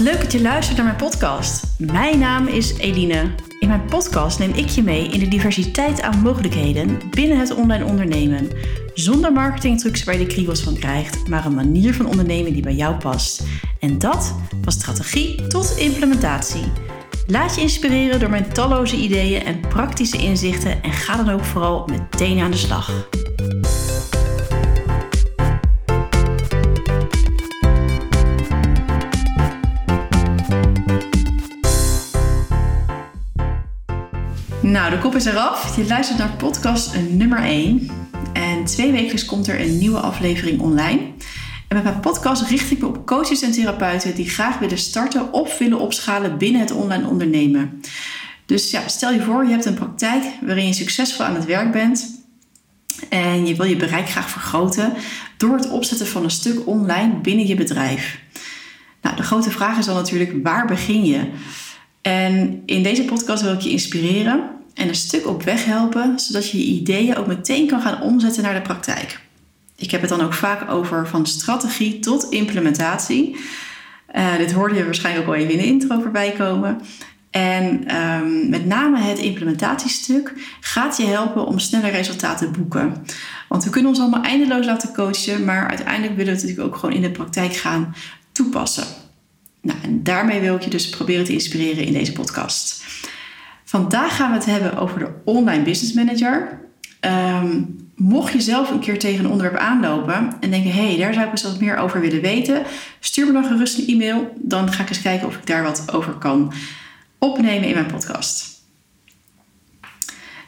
leuk dat je luistert naar mijn podcast. Mijn naam is Eline. In mijn podcast neem ik je mee in de diversiteit aan mogelijkheden binnen het online ondernemen. Zonder marketingtrucs waar je de kriebels van krijgt, maar een manier van ondernemen die bij jou past. En dat van strategie tot implementatie. Laat je inspireren door mijn talloze ideeën en praktische inzichten en ga dan ook vooral meteen aan de slag. Nou, de kop is eraf. Je luistert naar podcast nummer 1. En twee weken komt er een nieuwe aflevering online. En met mijn podcast richt ik me op coaches en therapeuten die graag willen starten of willen opschalen binnen het online ondernemen. Dus ja, stel je voor, je hebt een praktijk waarin je succesvol aan het werk bent. En je wil je bereik graag vergroten door het opzetten van een stuk online binnen je bedrijf. Nou, de grote vraag is dan natuurlijk, waar begin je? En in deze podcast wil ik je inspireren en een stuk op weg helpen, zodat je je ideeën ook meteen kan gaan omzetten naar de praktijk. Ik heb het dan ook vaak over van strategie tot implementatie. Uh, dit hoorde je waarschijnlijk ook al even in de intro voorbij komen. En um, met name het implementatiestuk gaat je helpen om sneller resultaten te boeken. Want we kunnen ons allemaal eindeloos laten coachen, maar uiteindelijk willen we het natuurlijk ook gewoon in de praktijk gaan toepassen. Nou, en daarmee wil ik je dus proberen te inspireren in deze podcast. Vandaag gaan we het hebben over de Online Business Manager. Um, mocht je zelf een keer tegen een onderwerp aanlopen en denken: hé, hey, daar zou ik eens wat meer over willen weten, stuur me dan gerust een e-mail. Dan ga ik eens kijken of ik daar wat over kan opnemen in mijn podcast.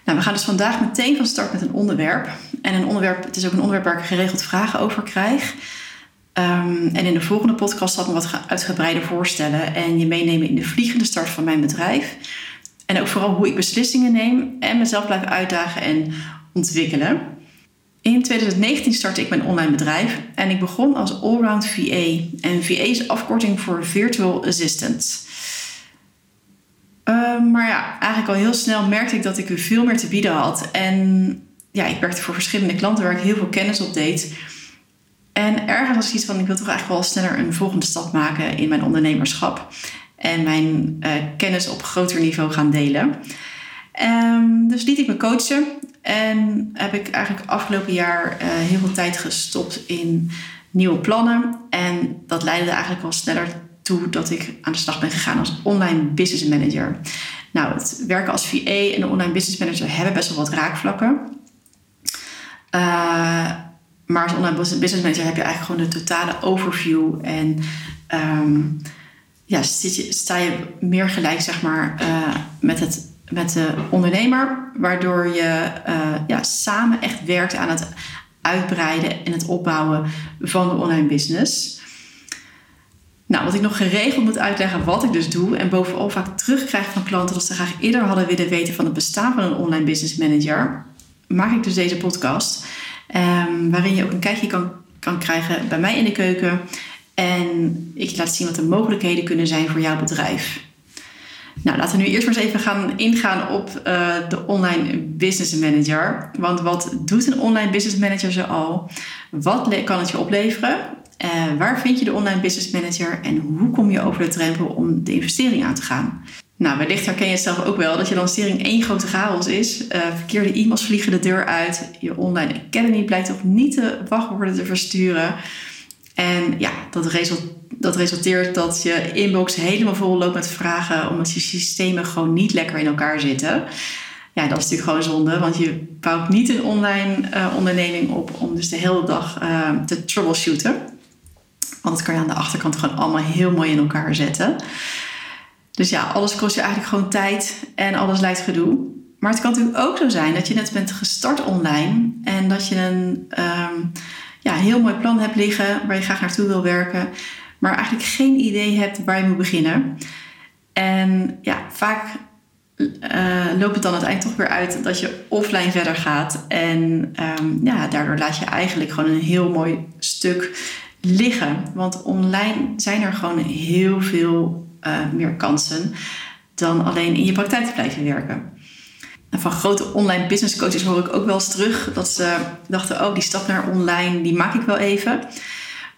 Nou, we gaan dus vandaag meteen van start met een onderwerp. En een onderwerp, het is ook een onderwerp waar ik geregeld vragen over krijg. Um, en in de volgende podcast zal ik me wat uitgebreider voorstellen en je meenemen in de vliegende start van mijn bedrijf. En ook vooral hoe ik beslissingen neem en mezelf blijf uitdagen en ontwikkelen. In 2019 startte ik mijn online bedrijf en ik begon als allround VA. En VA is afkorting voor Virtual Assistant. Uh, maar ja, eigenlijk al heel snel merkte ik dat ik veel meer te bieden had. En ja, ik werkte voor verschillende klanten waar ik heel veel kennis op deed. En ergens was iets van, ik wil toch eigenlijk wel sneller een volgende stap maken in mijn ondernemerschap. En mijn uh, kennis op groter niveau gaan delen. Um, dus liet ik me coachen. En heb ik eigenlijk afgelopen jaar uh, heel veel tijd gestopt in nieuwe plannen. En dat leidde eigenlijk wel sneller toe dat ik aan de slag ben gegaan als online business manager. Nou, het werken als VA en de online business manager hebben best wel wat raakvlakken. Uh, maar als online business manager heb je eigenlijk gewoon de totale overview. En um, ja, sta je meer gelijk zeg maar, uh, met, het, met de ondernemer. Waardoor je uh, ja, samen echt werkt aan het uitbreiden en het opbouwen van de online business. Nou, wat ik nog geregeld moet uitleggen wat ik dus doe. En bovenal vaak terugkrijg van klanten dat ze graag eerder hadden willen weten van het bestaan van een online business manager. Maak ik dus deze podcast. Um, waarin je ook een kijkje kan, kan krijgen bij mij in de keuken. En ik laat zien wat de mogelijkheden kunnen zijn voor jouw bedrijf. Nou, laten we nu eerst maar eens even gaan ingaan op uh, de online business manager. Want wat doet een online business manager zoal? Wat kan het je opleveren? Uh, waar vind je de online business manager en hoe kom je over de drempel om de investering aan te gaan? Nou, wellicht herken je zelf ook wel dat je lancering één grote chaos is. Uh, verkeerde e-mails vliegen de deur uit. Je online academy blijkt toch niet de wachtwoorden te versturen. En ja, dat, dat resulteert dat je inbox helemaal vol loopt met vragen, omdat je systemen gewoon niet lekker in elkaar zitten. Ja, dat is natuurlijk gewoon zonde, want je bouwt niet een online uh, onderneming op om dus de hele dag uh, te troubleshooten. Want dat kan je aan de achterkant gewoon allemaal heel mooi in elkaar zetten. Dus ja, alles kost je eigenlijk gewoon tijd en alles lijkt gedoe. Maar het kan natuurlijk ook zo zijn dat je net bent gestart online en dat je een um, ja, heel mooi plan hebt liggen waar je graag naartoe wil werken, maar eigenlijk geen idee hebt waar je moet beginnen. En ja, vaak uh, loopt het dan uiteindelijk toch weer uit dat je offline verder gaat. En um, ja, daardoor laat je eigenlijk gewoon een heel mooi stuk liggen. Want online zijn er gewoon heel veel meer kansen dan alleen in je praktijk te blijven werken. En van grote online business coaches hoor ik ook wel eens terug dat ze dachten: oh, die stap naar online, die maak ik wel even.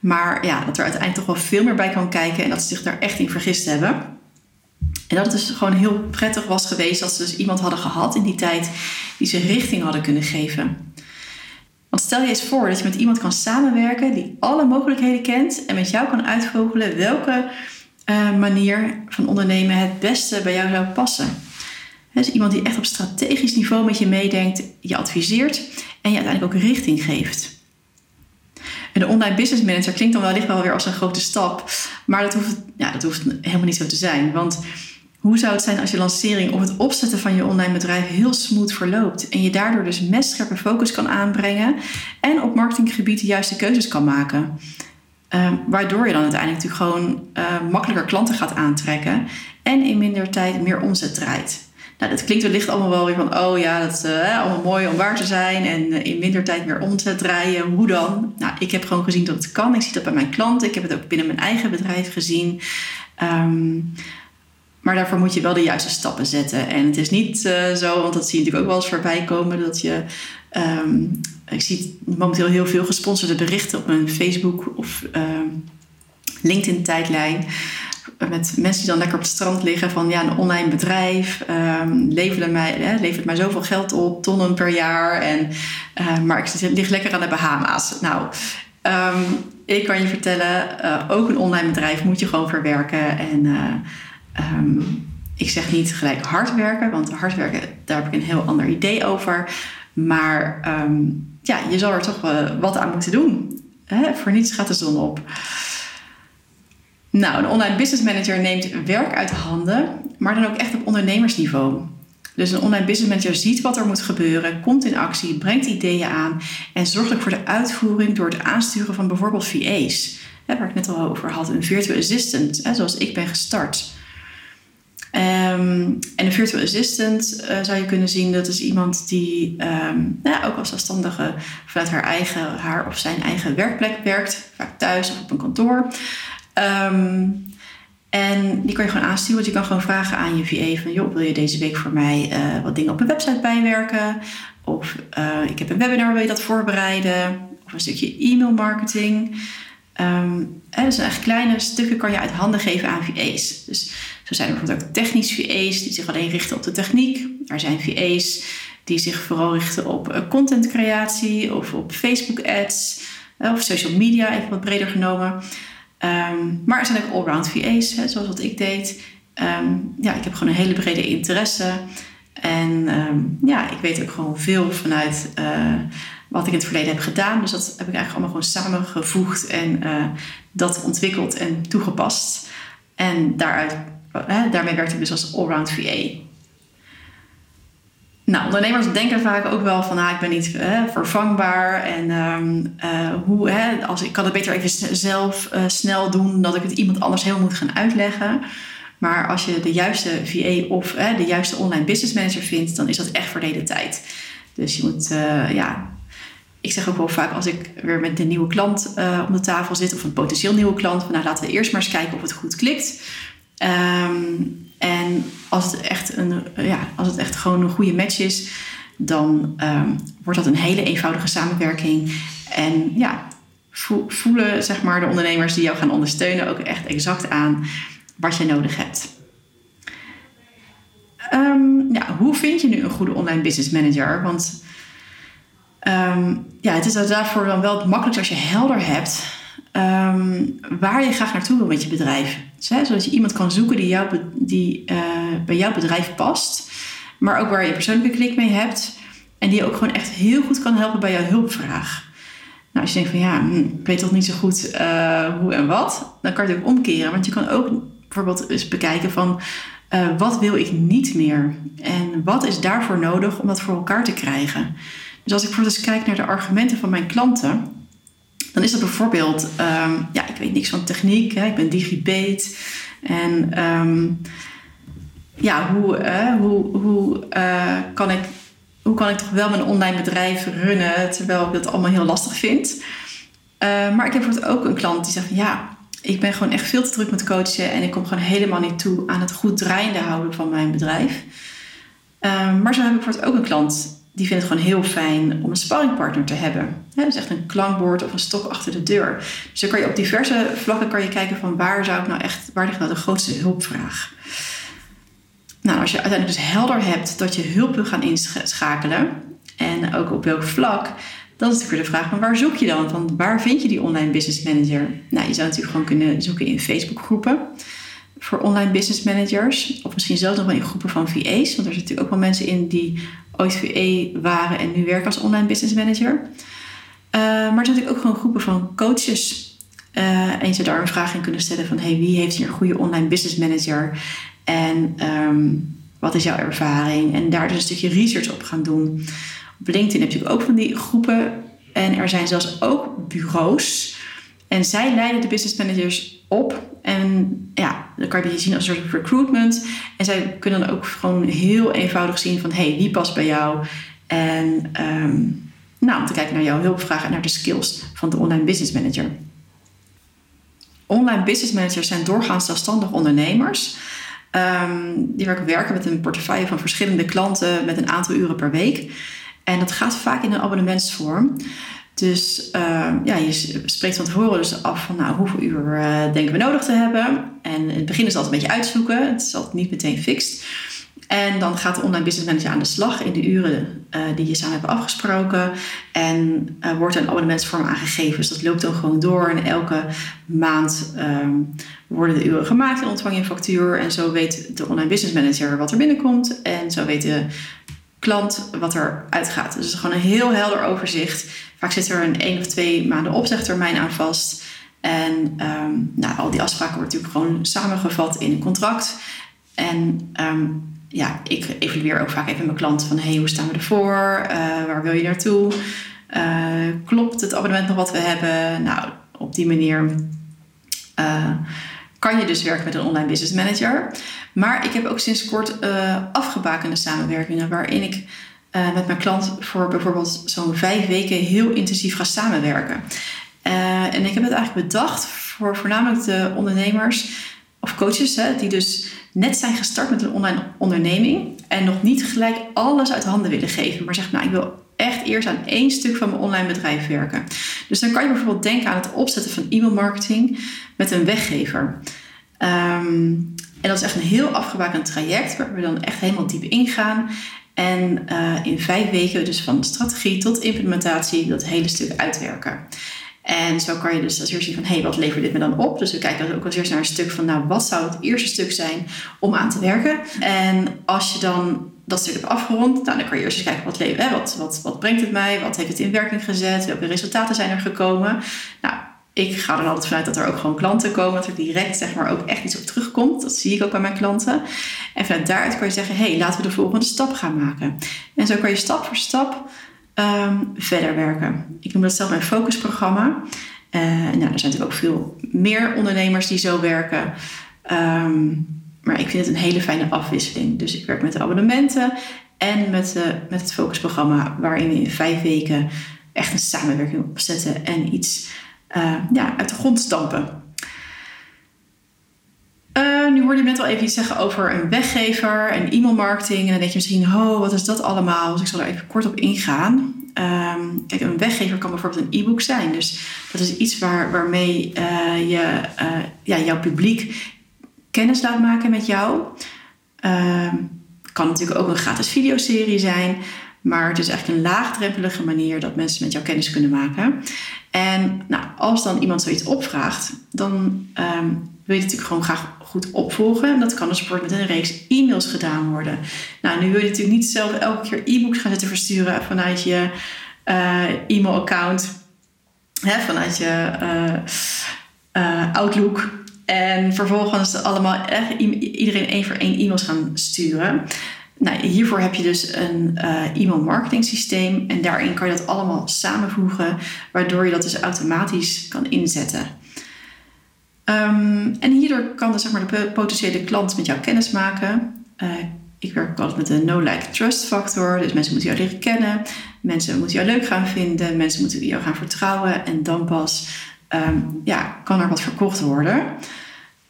Maar ja, dat er uiteindelijk toch wel veel meer bij kan kijken en dat ze zich daar echt in vergist hebben. En dat het dus gewoon heel prettig was geweest dat ze dus iemand hadden gehad in die tijd die ze richting hadden kunnen geven. Want stel je eens voor dat je met iemand kan samenwerken die alle mogelijkheden kent en met jou kan uitvogelen welke uh, manier van ondernemen het beste bij jou zou passen. Dus iemand die echt op strategisch niveau met je meedenkt, je adviseert en je uiteindelijk ook richting geeft. En de online business manager klinkt dan wellicht wel weer als een grote stap, maar dat hoeft, ja, dat hoeft helemaal niet zo te zijn. Want hoe zou het zijn als je lancering of het opzetten van je online bedrijf heel smooth verloopt en je daardoor dus scherpe focus kan aanbrengen en op marketinggebied de juiste keuzes kan maken? Ehm, waardoor je dan uiteindelijk natuurlijk gewoon uh, makkelijker klanten gaat aantrekken en in minder tijd meer omzet draait. Nou, dat klinkt wellicht allemaal wel weer van, oh ja, dat is uh, allemaal mooi om waar te zijn en uh, in minder tijd meer omzet draaien. Hoe dan? Nou, ik heb gewoon gezien dat het kan. Ik zie dat bij mijn klanten. Ik heb het ook binnen mijn eigen bedrijf gezien. Um, maar daarvoor moet je wel de juiste stappen zetten. En het is niet uh, zo, want dat zie je natuurlijk ook wel eens voorbij komen, dat je. Ik zie momenteel heel veel gesponsorde berichten op mijn Facebook of um, LinkedIn-tijdlijn. Met mensen die dan lekker op het strand liggen van ja, een online bedrijf um, levert, mij, hè, levert mij zoveel geld op, tonnen per jaar. En, uh, maar ik lig lekker aan de Bahama's. Nou, um, ik kan je vertellen, uh, ook een online bedrijf moet je gewoon verwerken. En ik zeg niet gelijk hard werken, want hard werken, daar heb ik een heel ander idee over. Maar ja, je zal er toch wel wat aan moeten doen. Hè? Voor niets gaat de zon op. Nou, een online business manager neemt werk uit de handen, maar dan ook echt op ondernemersniveau. Dus een online business manager ziet wat er moet gebeuren, komt in actie, brengt ideeën aan en zorgt ook voor de uitvoering door het aansturen van bijvoorbeeld VA's. Hè, waar ik net al over had, een virtual assistant, hè, zoals ik ben gestart. Um, en een virtual assistant uh, zou je kunnen zien, dat is iemand die um, nou ja, ook als zelfstandige vanuit haar, eigen, haar of zijn eigen werkplek werkt, vaak thuis of op een kantoor. Um, en die kan je gewoon aansturen. Want je kan gewoon vragen aan je VA van... joh, wil je deze week voor mij uh, wat dingen op een website bijwerken? Of uh, ik heb een webinar, wil je dat voorbereiden? Of een stukje e-mail marketing. Um, dus echt kleine stukken kan je uit handen geven aan VA's. Dus zo zijn er bijvoorbeeld ook technisch VA's die zich alleen richten op de techniek. Er zijn VA's die zich vooral richten op uh, contentcreatie of op Facebook ads of social media, even wat breder genomen. Um, maar er zijn ook allround VA's, hè, zoals wat ik deed. Um, ja, ik heb gewoon een hele brede interesse. En um, ja, ik weet ook gewoon veel vanuit uh, wat ik in het verleden heb gedaan. Dus dat heb ik eigenlijk allemaal gewoon samengevoegd en dat ontwikkeld en toegepast. En daaruit, uh, daarmee werkte ik dus als allround VA. Nou, ondernemers denken vaak ook wel van, ah, ik ben niet hè, vervangbaar en um, uh, hoe, hè, als, ik kan het beter even zelf snel doen, dat ik het iemand anders heel moet gaan uitleggen. Maar als je de juiste VA of de juiste online business manager vindt, dan is dat echt verleden tijd. Dus je moet, ja, ik zeg ook wel vaak als ik weer met een nieuwe klant om de tafel zit of een potentieel nieuwe klant, van nou laten we eerst maar eens kijken of het goed klikt. Um, en als het echt, een, ja, als het echt gewoon een goede match is, dan um, wordt dat een hele eenvoudige samenwerking. En ja, voelen zeg maar, de ondernemers die jou gaan ondersteunen ook echt exact aan wat je nodig hebt. Um, ja, hoe vind je nu een goede online business manager? Want ja, het is daarvoor dan wel het makkelijkst als je helder hebt um, waar je graag naartoe wil met je bedrijf. Dus, zodat je iemand kan zoeken die, jou, die uh, bij jouw bedrijf past, maar ook waar je persoonlijke klik mee hebt en die je ook gewoon echt heel goed kan helpen bij jouw hulpvraag. Nou, als je denkt van ja, hm, ik weet toch niet zo goed uh, hoe en wat, dan kan je het ook omkeren. Want je kan ook bijvoorbeeld eens bekijken van uh, wat wil ik niet meer en wat is daarvoor nodig om dat voor elkaar te krijgen. Dus als ik bijvoorbeeld eens kijk naar de argumenten van mijn klanten, dan is dat bijvoorbeeld, um, ja, ik weet niks van techniek, hè, ik ben digibate. En um, ja, hoe, hoe, hoe, uh, kan ik, hoe kan ik toch wel mijn online bedrijf runnen terwijl ik dat allemaal heel lastig vind? Uh, maar ik heb bijvoorbeeld ook een klant die zegt ja, ik ben gewoon echt veel te druk met coachen en ik kom gewoon helemaal niet toe aan het goed draaiende houden van mijn bedrijf. maar zo heb ik bijvoorbeeld ook een klant die vinden het gewoon heel fijn om een sparringpartner te hebben. Ja, dus echt een klankbord of een stok achter de deur. Dus dan kan je op diverse vlakken kan je kijken van waar zou ik nou echt, waar ligt nou de grootste hulpvraag? Nou, als je uiteindelijk dus helder hebt dat je hulp wil gaan inschakelen en ook op welk vlak, dan is natuurlijk weer de vraag van waar zoek je dan? Want waar vind je die online business manager? Nou, je zou natuurlijk gewoon kunnen zoeken in Facebook groepen voor online business managers. Of misschien zelfs nog wel in groepen van VA's. Want er zitten natuurlijk ook wel mensen in die ooit VA waren en nu werken als online business manager. Uh, maar er zijn natuurlijk ook gewoon groepen van coaches. Uh, en je zou daar een vraag in kunnen stellen van... Hey, wie heeft hier een goede online business manager? En um, wat is jouw ervaring? En daar dus een stukje research op gaan doen. Op LinkedIn heb je ook van die groepen. En er zijn zelfs ook bureaus. En zij leiden de business managers op. En ja, dan kan je zien als een soort recruitment. En zij kunnen dan ook gewoon heel eenvoudig zien van... hey, wie past bij jou? En um, nou, om te kijken naar jouw hulpvragen en naar de skills van de online business manager. Online business managers zijn doorgaans zelfstandig ondernemers... Um, die werken met een portefeuille van verschillende klanten met een aantal uren per week. En dat gaat vaak in een abonnementsvorm. Dus uh, ja, je spreekt van tevoren dus af van nou, hoeveel uur uh, denken we nodig te hebben. En in het begin is het altijd een beetje uitzoeken. Het is altijd niet meteen fixed. En dan gaat de online business manager aan de slag in de uren uh, die je samen hebt afgesproken. En wordt een abonnementsvorm aangegeven. Dus dat loopt dan gewoon door. En elke maand ehm, worden de uren gemaakt en ontvang je een factuur. En zo weet de online business manager wat er binnenkomt. En zo weet de klant wat er uitgaat. Dus is gewoon een heel helder overzicht. Vaak zit er een één of twee maanden opzegtermijn aan vast. En um, nou, al die afspraken worden natuurlijk gewoon samengevat in een contract. En um, ja, ik evalueer ook vaak even mijn klanten van... hey, hoe staan we ervoor? Uh, waar wil je naartoe? Uh, klopt het abonnement nog wat we hebben? Nou, op die manier... Uh, kan je dus werken met een online business manager. Maar ik heb ook sinds kort uh, afgebakende samenwerkingen waarin ik uh, met mijn klant voor bijvoorbeeld zo'n vijf weken heel intensief ga samenwerken. Uh, en ik heb het eigenlijk bedacht voor voornamelijk de ondernemers of coaches hè, die dus net zijn gestart met een online onderneming en nog niet gelijk alles uit handen willen geven, maar zeggen nou ik wil echt eerst aan één stuk van mijn online bedrijf werken. Dus dan kan je bijvoorbeeld denken aan het opzetten van e-mailmarketing met een weggever. Um, en dat is echt een heel afgebakend traject waar we dan echt helemaal diep ingaan. En uh, in vijf weken, dus van strategie tot implementatie, dat hele stuk uitwerken. En zo kan je dus als eerst zien van, hey, wat levert dit me dan op? Dus we kijken ook als eerst naar een stuk van, nou, wat zou het eerste stuk zijn om aan te werken? En als je dan dat stuk hebt afgerond, nou, dan kan je eerst eens kijken, wat, hè, wat, wat, wat brengt het mij? Wat heeft het in werking gezet? Welke resultaten zijn er gekomen? Nou, ik ga er altijd vanuit dat er ook gewoon klanten komen, dat er direct zeg maar ook echt iets op terugkomt. Dat zie ik ook bij mijn klanten. En vanuit daaruit kan je zeggen, hé, hey, laten we de volgende stap gaan maken. En zo kan je stap voor stap um, verder werken. Ik noem dat zelf mijn focusprogramma. Uh, nou, er zijn natuurlijk ook veel meer ondernemers die zo werken. Um, maar ik vind het een hele fijne afwisseling. Dus ik werk met de abonnementen en met, de, met het focusprogramma, waarin we in vijf weken echt een samenwerking opzetten en iets uh, ja, uit de grond stampen. Uh, nu hoorde je net al even iets zeggen over een weggever en e-mailmarketing. En dan denk je misschien, oh, wat is dat allemaal? Dus ik zal er even kort op ingaan. Um, kijk, een weggever kan bijvoorbeeld een e-book zijn. Dus dat is iets waar, waarmee je ja, jouw publiek kennis laat maken met jou. Uh, kan natuurlijk ook een gratis videoserie zijn. Maar het is echt een laagdrempelige manier dat mensen met jou kennis kunnen maken. En nou, als dan iemand zoiets opvraagt, dan um, wil je natuurlijk gewoon graag goed opvolgen. En dat kan dus met een reeks e-mails gedaan worden. Nou, nu wil je natuurlijk niet zelf elke keer e-books gaan zitten versturen vanuit je uh, e-mailaccount, hè, vanuit je uh, uh, Outlook. En vervolgens allemaal iedereen één voor één e-mails gaan sturen. Nou, hiervoor heb je dus een uh, e-mail marketing systeem en daarin kan je dat allemaal samenvoegen, waardoor je dat dus automatisch kan inzetten. Um, en hierdoor kan dus, zeg maar, de potentiële klant met jou kennis maken. Uh, ik werk altijd met de no-like-trust factor. Dus mensen moeten jou leren kennen. Mensen moeten jou leuk gaan vinden. Mensen moeten jou gaan vertrouwen. En dan pas um, ja, kan er wat verkocht worden.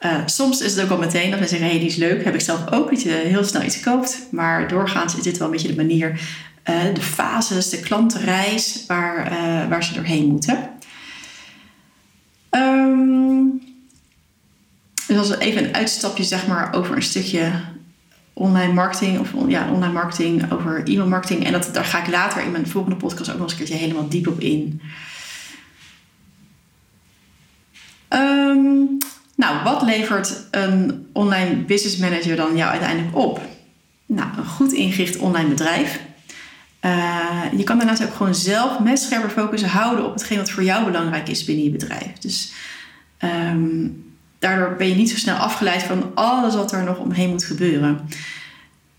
Uh, soms is het ook al meteen dat mensen zeggen: hey, die is leuk. Heb ik zelf ook dat je heel snel iets koopt. Maar doorgaans is dit wel een beetje de manier de fases, de klantenreis waar, waar ze doorheen moeten. Um, dus als even een uitstapje zeg maar, over een stukje online marketing of ja, online marketing, over e-mail marketing. En dat, daar ga ik later in mijn volgende podcast ook nog eens een keertje helemaal diep op in. Um, nou, wat levert een online business manager dan jou uiteindelijk op? Nou, een goed ingericht online bedrijf. Uh, je kan daarnaast ook gewoon zelf met scherper focus houden op hetgeen wat voor jou belangrijk is binnen je bedrijf. Dus um, daardoor ben je niet zo snel afgeleid van alles wat er nog omheen moet gebeuren.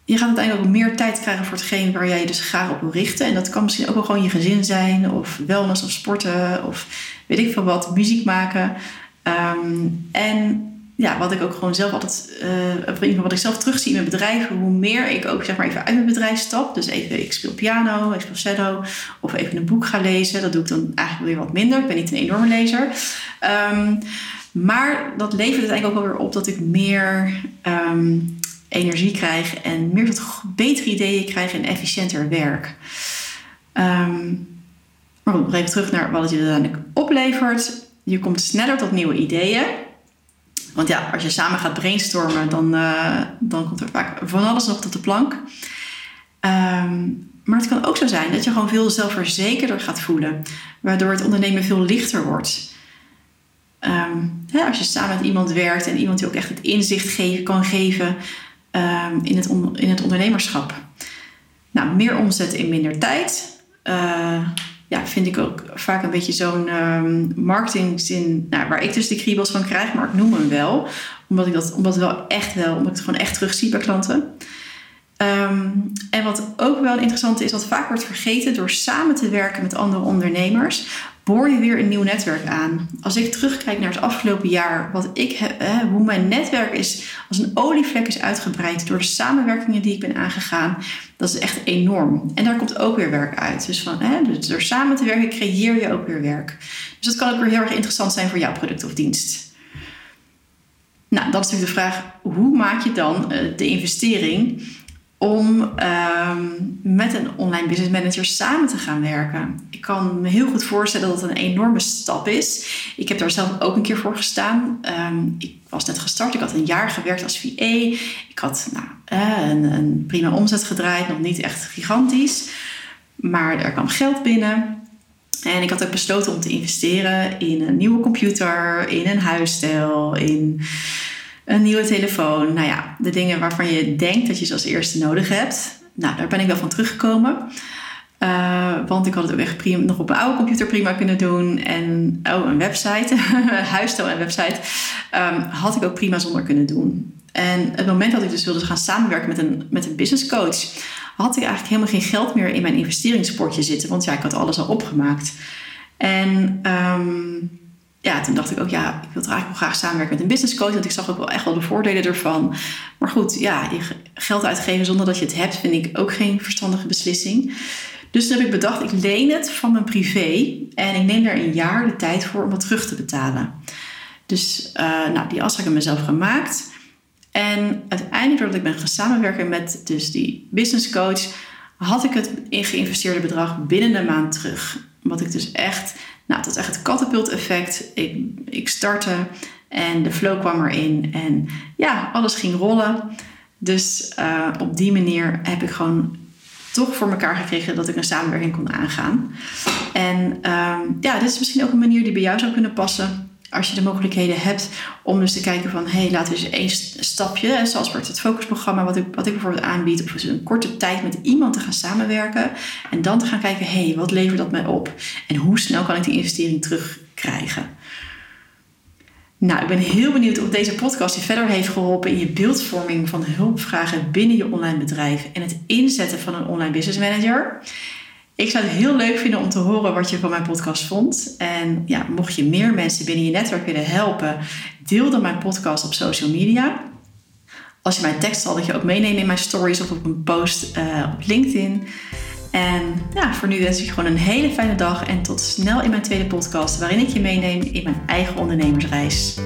Je gaat uiteindelijk ook meer tijd krijgen voor hetgeen waar jij je dus graag op wil richten. En dat kan misschien ook wel gewoon je gezin zijn, of wellness of sporten, of weet ik veel wat, muziek maken. Ehm, en ja, wat ik ook gewoon zelf altijd, uh, wat ik zelf terugzie in mijn bedrijf, hoe meer ik ook zeg maar even uit mijn bedrijf stap. Dus even, ik speel piano, ik speel shadow, of even een boek ga lezen. Dat doe ik dan eigenlijk weer wat minder. Ik ben niet een enorme lezer. Um, maar dat levert het eigenlijk ook wel weer op dat ik meer ehm, energie krijg en meer tot betere ideeën krijg en efficiënter werk. Um, maar goed, nog even terug naar wat het uiteindelijk oplevert. Je komt sneller tot nieuwe ideeën. Want ja, als je samen gaat brainstormen, dan, uh, dan komt er vaak van alles nog tot de plank. Um, maar het kan ook zo zijn dat je gewoon veel zelfverzekerder gaat voelen, waardoor het ondernemen veel lichter wordt. Um, als je samen met iemand werkt en iemand die ook echt het inzicht geven, kan geven um, in, het in het ondernemerschap. Nou, meer omzet in minder tijd. Uh, ja, vind ik ook vaak een beetje zo'n um, marketingzin nou, waar ik dus de kriebels van krijg, maar ik noem hem wel. Omdat ik dat omdat wel echt wel, omdat ik het gewoon echt terugzie bij klanten. Um, en wat ook wel interessant is, wat vaak wordt vergeten door samen te werken met andere ondernemers, boor je weer een nieuw netwerk aan. Als ik terugkijk naar het afgelopen jaar, wat ik he, hoe mijn netwerk is als een olievlek is uitgebreid door de samenwerkingen die ik ben aangegaan, dat is echt enorm. En daar komt ook weer werk uit. Dus, van, dus door samen te werken creëer je ook weer werk. Dus dat kan ook weer heel erg interessant zijn voor jouw product of dienst. Nou, dan is natuurlijk de vraag: hoe maak je dan eh, de investering om ehm, met een online business manager samen te gaan werken. Ik kan me heel goed voorstellen dat het een enorme stap is. Ik heb daar zelf ook een keer voor gestaan. Ehm, ik was net gestart. Ik had een jaar gewerkt als VA. Ik had nou, eh, een, een prima omzet gedraaid, nog niet echt gigantisch. Maar er kwam geld binnen. En ik had ook besloten om te investeren in een nieuwe computer, in een huisstijl, in een nieuwe telefoon. Nou ja, de dingen waarvan je denkt dat je ze als eerste nodig hebt. Nou, daar ben ik wel van teruggekomen. Uh, want ik had het ook echt nog op een oude computer prima kunnen doen. En oh, een website, huisstijl en website, um, had ik ook prima zonder kunnen doen. En het moment dat ik dus wilde gaan samenwerken met een, met een business coach, had ik eigenlijk helemaal geen geld meer in mijn investeringspotje zitten. Want ja, ik had alles al opgemaakt. En um, ja, toen dacht ik ook, ja, ik wil eigenlijk wel graag samenwerken met een business coach. Want ik zag ook wel echt wel de voordelen ervan. Maar goed, ja, geld uitgeven zonder dat je het hebt, vind ik ook geen verstandige beslissing. Dus toen heb ik bedacht, ik leen het van mijn privé. En ik neem daar een jaar de tijd voor om het terug te betalen. Dus uh, nou, die afspraak heb ik mezelf gemaakt. En uiteindelijk, doordat ik ben gaan samenwerken met dus die business coach, had ik het in geïnvesteerde bedrag binnen een maand terug. Wat ik dus echt nou, dat is echt het katapult-effect. Ik, ik startte en de flow kwam erin. En ja, alles ging rollen. Dus uh, op die manier heb ik gewoon toch voor elkaar gekregen dat ik een samenwerking kon aangaan. En um, ja, dit is misschien ook een manier die bij jou zou kunnen passen als je de mogelijkheden hebt om dus te kijken van hé, hey, laten we eens één stapje, zoals voor het focusprogramma wat ik, wat ik bijvoorbeeld aanbied, of een korte tijd met iemand te gaan samenwerken en dan te gaan kijken, hé, hey, wat levert dat mij op en hoe snel kan ik die investering terugkrijgen. Nou, ik ben heel benieuwd of deze podcast je verder heeft geholpen in je beeldvorming van hulpvragen binnen je online bedrijf en het inzetten van een online business manager. Ik zou het heel leuk vinden om te horen wat je van mijn podcast vond. En ja, mocht je meer mensen binnen je netwerk willen helpen, deel dan mijn podcast op social media. Als je mijn tekst zal dat je ook meenemen in mijn stories of op een post uh, op LinkedIn. En ja, voor nu wens ik je gewoon een hele fijne dag en tot snel in mijn tweede podcast, waarin ik je meeneem in mijn eigen ondernemersreis.